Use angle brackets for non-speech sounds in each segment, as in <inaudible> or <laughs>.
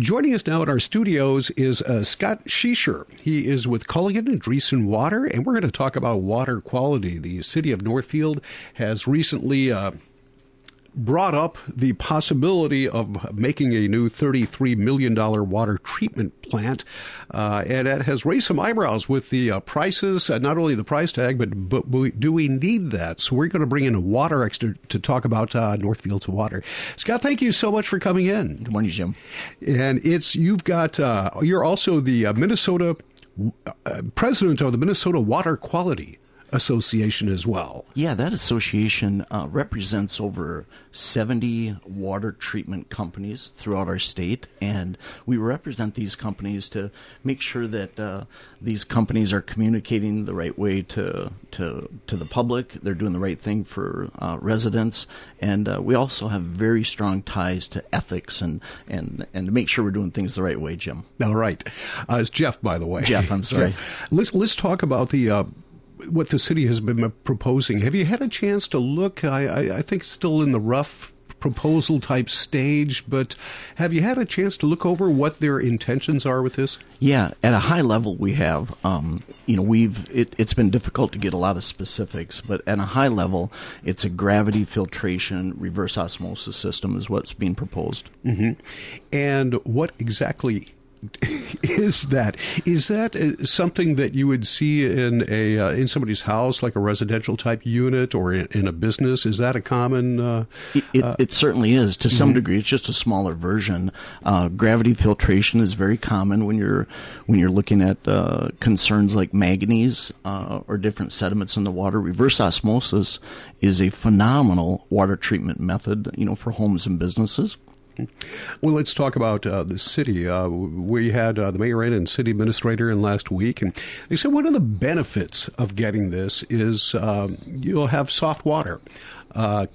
Joining us now at our studios is uh, Scott Schiesser. He is with Culligan and Driessen Water, and we're going to talk about water quality. The city of Northfield has recently uh, brought up the possibility of making a new $33 million water treatment plant. Uh, and it has raised some eyebrows with the uh, prices, uh, not only the price tag, but, but do we need that? So we're going to bring in a water expert to talk about uh, Northfield's water. Scott, thank you so much for coming in. Good morning, Jim. And it's, you've got, uh, you're also the uh, Minnesota president of the Minnesota Water Quality Association as well. Yeah, that association uh, represents over 70 water treatment companies throughout our state, and we represent these companies to make sure that uh, these companies are communicating the right way to to to the public. They're doing the right thing for uh, residents, and uh, we also have very strong ties to ethics and and and to make sure we're doing things the right way, Jim. All right, uh, it's Jeff, by the way. Jeff, I'm <laughs> sorry. let's let's talk about the uh, what the city has been proposing. Have you had a chance to look? I, I, I think it's still in the rough proposal type stage, but have you had a chance to look over what their intentions are with this? Yeah, at a high level, we have. Um, you know, we've it, has been difficult to get a lot of specifics, but at a high level, it's a gravity filtration reverse osmosis system is what's being proposed. Mm-hmm. And what exactly <laughs> is that is that uh, something that you would see in a uh, in somebody's house, like a residential type unit, or in, in a business? Is that a common? Uh, it, it, uh, it, certainly is to some mm-hmm. degree. It's just a smaller version. Uh, gravity filtration is very common when you're when you're looking at uh, concerns like manganese or different sediments in the water. Reverse osmosis is a phenomenal water treatment method, you know, for homes and businesses. Well, let's talk about uh, the city. Uh, we had uh, the mayor and city administrator in last week, and they said one of the benefits of getting this is um, you'll have soft water. Uh,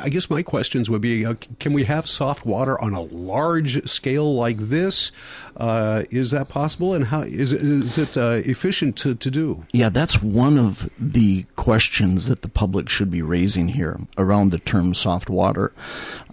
I guess my questions would be: uh, Can we have soft water on a large scale like this? Uh, is that possible? And how is it, is it uh, efficient to, to do? Yeah, that's one of the questions that the public should be raising here around the term soft water.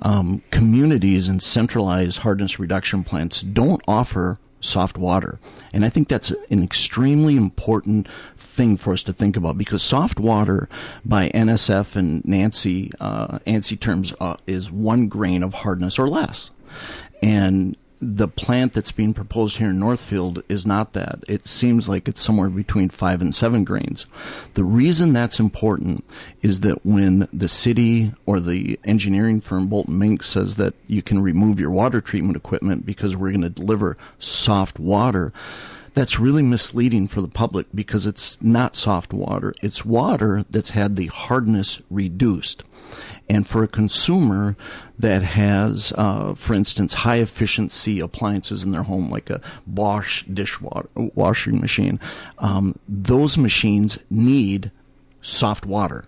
Um, communities and centralized hardness reduction plants don't offer soft water. And I think that's an extremely important thing for us to think about because soft water, by NSF and Nancy, uh, ANSI terms, uh, is one grain of hardness or less. And the plant that's being proposed here in Northfield is not that. It seems like it's somewhere between five and seven grains. The reason that's important is that when the city or the engineering firm Bolton Menk says that you can remove your water treatment equipment because we're going to deliver soft water, that's really misleading for the public because it's not soft water. It's water that's had the hardness reduced. And for a consumer that has, uh, for instance, high efficiency appliances in their home, like a Bosch dishwasher washing machine, um, those machines need soft water.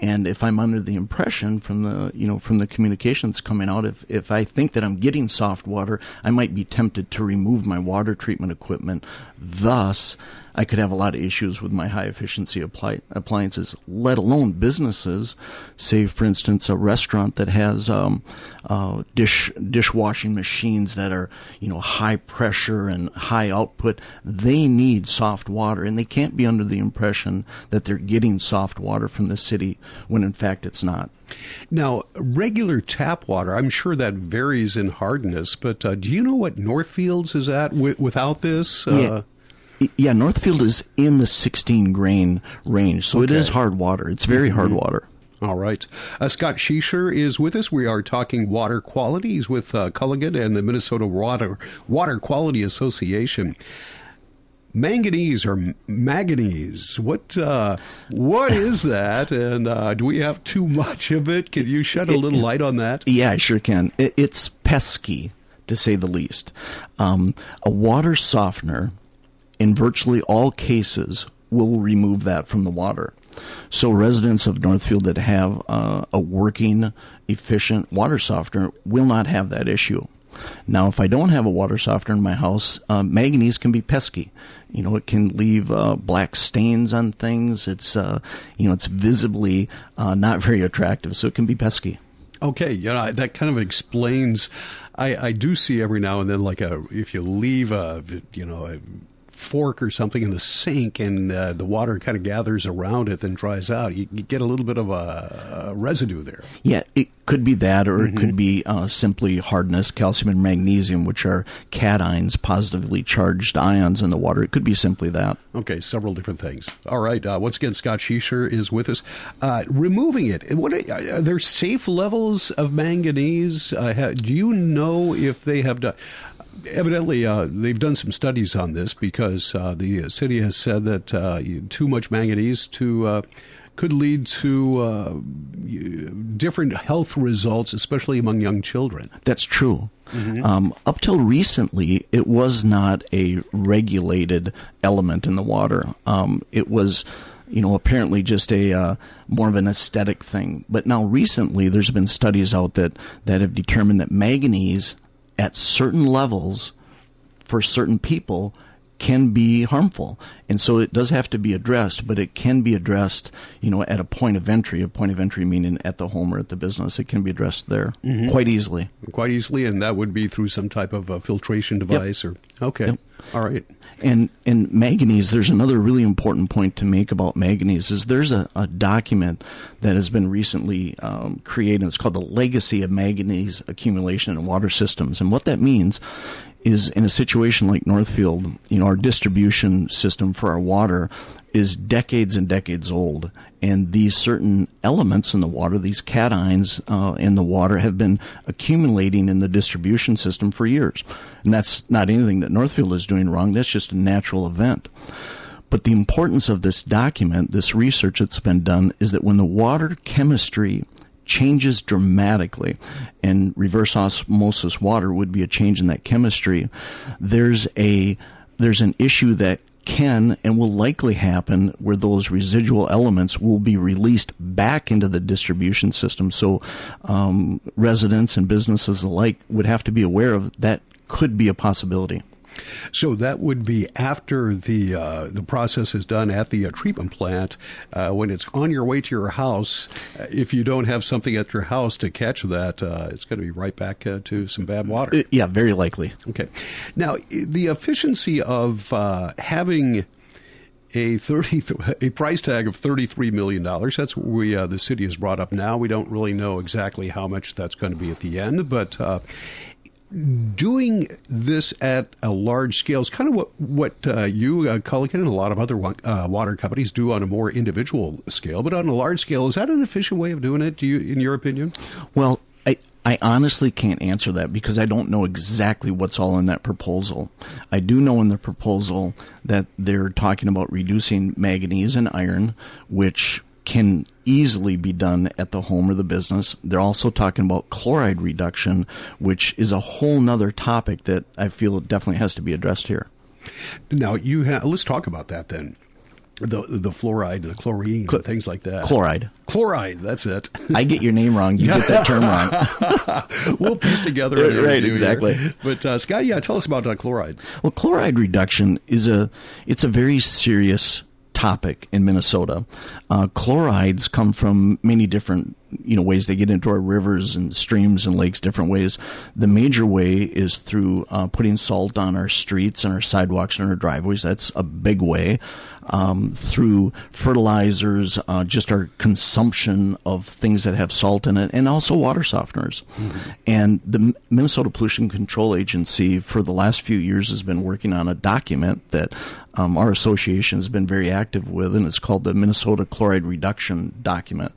And if I'm under the impression from the you know from the communications coming out, if if I think that I'm getting soft water, I might be tempted to remove my water treatment equipment. Thus, I could have a lot of issues with my high efficiency appli- appliances, let alone businesses. Say, for instance, a restaurant that has um, uh, dish dishwashing machines that are you know high pressure and high output. They need soft water, and they can't be under the impression that they're getting soft water from the city when in fact it's not. Now, regular tap water, I'm sure that varies in hardness, but uh, do you know what Northfields is at w- without this? Uh, yeah Northfield is in the 16 grain range, so okay. it is hard water. It's very mm-hmm. hard water. All right. Uh, Scott Schiesser is with us. We are talking water qualities with uh, Culligan and the Minnesota Water Water Quality Association. Manganese or manganese? What uh, what is <laughs> that? And uh, do we have too much of it? Can you shed a little light on that? Yeah, I sure can. It's pesky, to say the least. Um, a water softener in virtually all cases, will remove that from the water. So residents of Northfield that have uh, a working, efficient water softener will not have that issue. Now, if I don't have a water softener in my house, uh, manganese can be pesky. You know, it can leave uh, black stains on things. It's, uh, you know, it's visibly uh, not very attractive, so it can be pesky. Okay, know that kind of explains. I, I do see every now and then, like a if you leave a you know fork or something in the sink and uh, the water kind of gathers around it, then dries out, you, you get a little bit of a, a, residue there. Yeah, it could be that, or mm-hmm. it could be uh, simply hardness, calcium and magnesium, which are cations, positively charged ions in the water. It could be simply that. Okay, several different things. All right. Uh, once again, Scott Schiesser is with us. Uh, removing it, what are, are, there safe levels of manganese? Uh, do you know if they have done? Evidently, uh, they've done some studies on this because uh, the city has said that uh, too much manganese to uh, could lead to uh, different health results, especially among young children. That's true. Mm-hmm. Um, up till recently, it was not a regulated element in the water. Um, it was you know, apparently just a uh, more of an aesthetic thing. But now recently, there's been studies out that that have determined that manganese at certain levels for certain people can be harmful. And so it does have to be addressed, but it can be addressed, you know, at a point of entry. A point of entry meaning at the home or at the business. It can be addressed there mm-hmm. quite easily. Quite easily, and that would be through some type of a filtration device yep. or okay. Yep. All right. And and manganese, there's another really important point to make about manganese is there's a, a document that has been recently um, created. It's called the Legacy of Manganese Accumulation in Water Systems, and what that means is in a situation like Northfield, you know, our distribution system for our water is decades and decades old. And these certain elements in the water, these cations uh, in the water, have been accumulating in the distribution system for years. And that's not anything that Northfield is doing wrong, that's just a natural event. But the importance of this document, this research that's been done, is that when the water chemistry changes dramatically, and reverse osmosis water would be a change in that chemistry. There's a there's an issue that can and will likely happen where those residual elements will be released back into the distribution system. So, um, residents and businesses alike would have to be aware of that could be a possibility. So that would be after the uh, the process is done at the uh, treatment plant. Uh, when it's on your way to your house, uh, if you don't have something at your house to catch that, uh, it's going to be right back uh, to some bad water. yeah, very likely. Okay. Now, the efficiency of having a thirty a price tag of thirty three million dollars. That's what we uh, the city has brought up now. We don't really know exactly how much that's going to be at the end, but uh, doing this at a large scale is kind of what what uh, you, uh, Culligan, and a lot of other uh, water companies do on a more individual scale. But on a large scale, is that an efficient way of doing it? Do you, in your opinion? Well, I. I honestly can't answer that because I don't know exactly what's all in that proposal. I do know in the proposal that they're talking about reducing manganese and iron, which can easily be done at the home or the business. They're also talking about chloride reduction, which is a whole nother topic that I feel definitely has to be addressed here. Now, you ha- let's talk about that then. The the fluoride, the chlorine, Cl- things like that. Chloride. Chloride. That's it. <laughs> I get your name wrong. You get that term wrong. <laughs> we'll piece together. right. Exactly. Here. But uh, Scott, yeah, tell us about uh, chloride. Well, chloride reduction is a it's a very serious topic in Minnesota. Uh, chlorides come from many different you know ways they get into our rivers and streams and lakes different ways the major way is through uh, putting salt on our streets and our sidewalks and our driveways that's a big way um, through fertilizers uh, just our consumption of things that have salt in it and also water softeners mm-hmm. and the minnesota pollution control agency for the last few years has been working on a document that um, our association has been very active with, and it's called the Minnesota Chloride Reduction Document.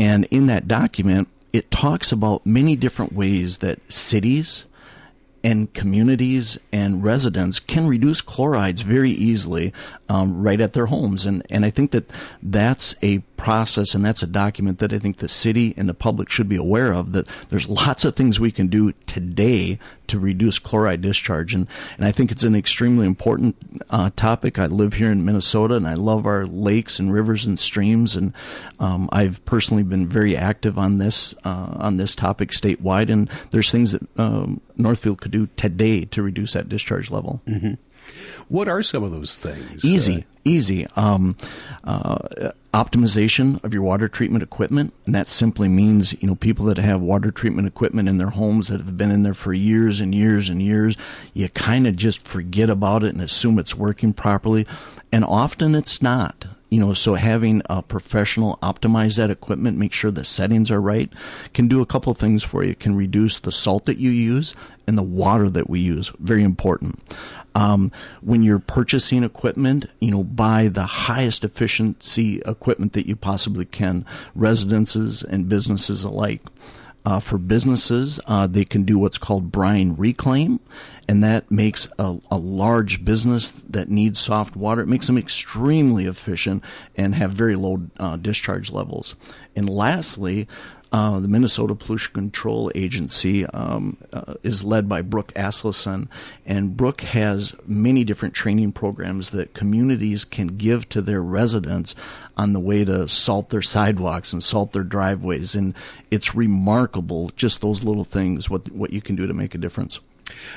And in that document, it talks about many different ways that cities and communities and residents can reduce chlorides very easily um, right at their homes. And, and I think that that's a process and that's a document that I think the city and the public should be aware of that there's lots of things we can do today to reduce chloride discharge. And, and I think it's an extremely important uh, topic. I live here in Minnesota and I love our lakes and rivers and streams. And um, I've personally been very active on this, uh, on this topic statewide. And there's things that um, Northfield could do today to reduce that discharge level. Mm-hmm. What are some of those things? Easy, uh, easy. Um, uh, optimization of your water treatment equipment and that simply means you know people that have water treatment equipment in their homes that have been in there for years and years and years you kind of just forget about it and assume it's working properly and often it's not you know so having a professional optimize that equipment make sure the settings are right can do a couple things for you. Can reduce the salt that you use and the water that we use. Very important. Um, when you're purchasing equipment, you know, buy the highest efficiency equipment that you possibly can, residences and businesses alike. Uh, for businesses, uh, they can do what's called brine reclaim, and that makes a, a, large business that needs soft water. It makes them extremely efficient and have very low uh, discharge levels. And lastly, uh, the Minnesota Pollution Control Agency um, uh, is led by Brooke Asleson, and Brooke has many different training programs that communities can give to their residents on the way to salt their sidewalks and salt their driveways. And it's remarkable, just those little things, what what you can do to make a difference.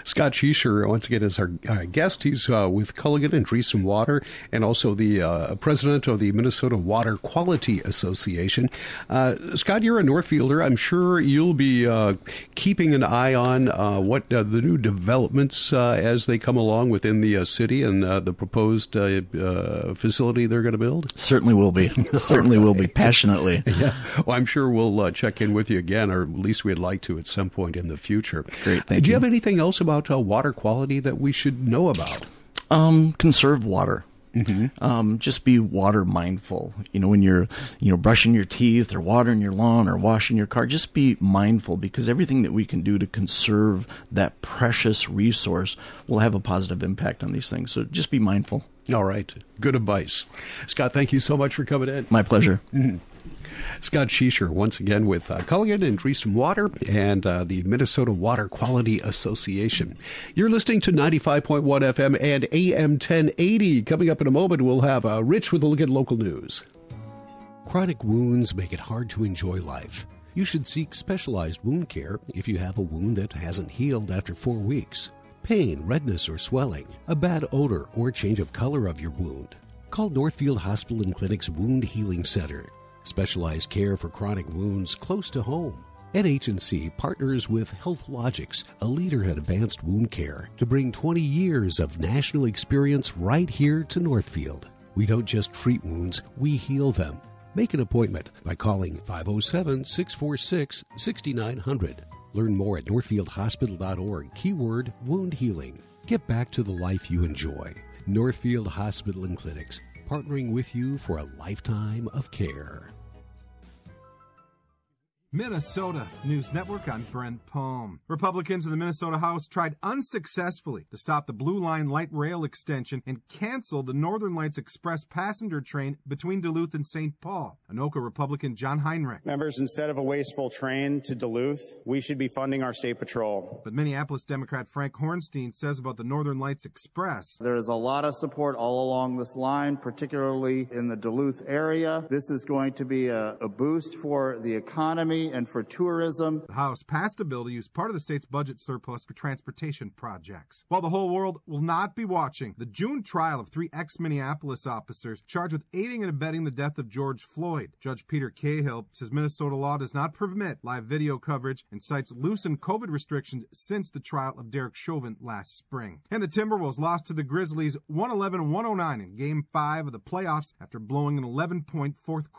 Scott Schiesser, once again, is our uh, guest. He's uh, with Culligan and Driessen Water and also the uh, president of the Minnesota Water Quality Association. Uh, Scott, you're a Northfielder. I'm sure you'll be uh, keeping an eye on uh, what the new developments as they come along within the city and the proposed facility they're going to build. Certainly will be. <laughs> Certainly will be passionately. <laughs> Yeah. Well, I'm sure we'll check in with you again, or at least we'd like to at some point in the future. Great. Do you, you have anything else about uh, water quality that we should know about? Um, conserve water. Mm-hmm. Um, just be water mindful. You know, when you're, you know, brushing your teeth or watering your lawn or washing your car, just be mindful because everything that we can do to conserve that precious resource will have a positive impact on these things. So just be mindful. All right. Good advice. Scott, thank you so much for coming in. My pleasure. Mm-hmm. Scott Schiesser, once again with uh, Culligan and Driessen Water and uh, the Minnesota Water Quality Association. You're listening to 95.1 FM and AM 1080. Coming up in a moment, we'll have uh, Rich with a look at local news. Chronic wounds make it hard to enjoy life. You should seek specialized wound care if you have a wound that hasn't healed after four weeks. Pain, redness, or swelling, a bad odor, or change of color of your wound. Call Northfield Hospital and Clinic's Wound Healing Center specialized care for chronic wounds close to home. NHNC partners with Healogics, a leader in advanced wound care, to bring 20 years of national experience right here to Northfield. We don't just treat wounds, we heal them. Make an appointment by calling 507 646 6900. Learn more at northfieldhospital.org, keyword wound healing. Get back to the life you enjoy. Northfield Hospital and Clinics, partnering with you for a lifetime of care. Minnesota News Network. I'm Brent Palm. Republicans in the Minnesota House tried unsuccessfully to stop the Blue Line light rail extension and cancel the Northern Lights Express passenger train between Duluth and St. Paul. Anoka Republican John Heinrich. Members, instead of a wasteful train to Duluth, we should be funding our state patrol. But Minneapolis Democrat Frank Hornstein says about the Northern Lights Express. There is a lot of support all along this line, particularly in the Duluth area. This is going to be a, a boost for the and for tourism. The House passed a bill to use part of the state's budget surplus for transportation projects. While the whole world will not be watching, the June trial of three ex Minneapolis officers charged with aiding and abetting the death of George Floyd. Judge Peter Cahill says Minnesota law does not permit live video coverage and cites loosened COVID restrictions since the trial of Derek Chauvin last spring. And the Timberwolves lost to the Grizzlies 111 109 in Game 5 of the playoffs after blowing an 11 point fourth quarter.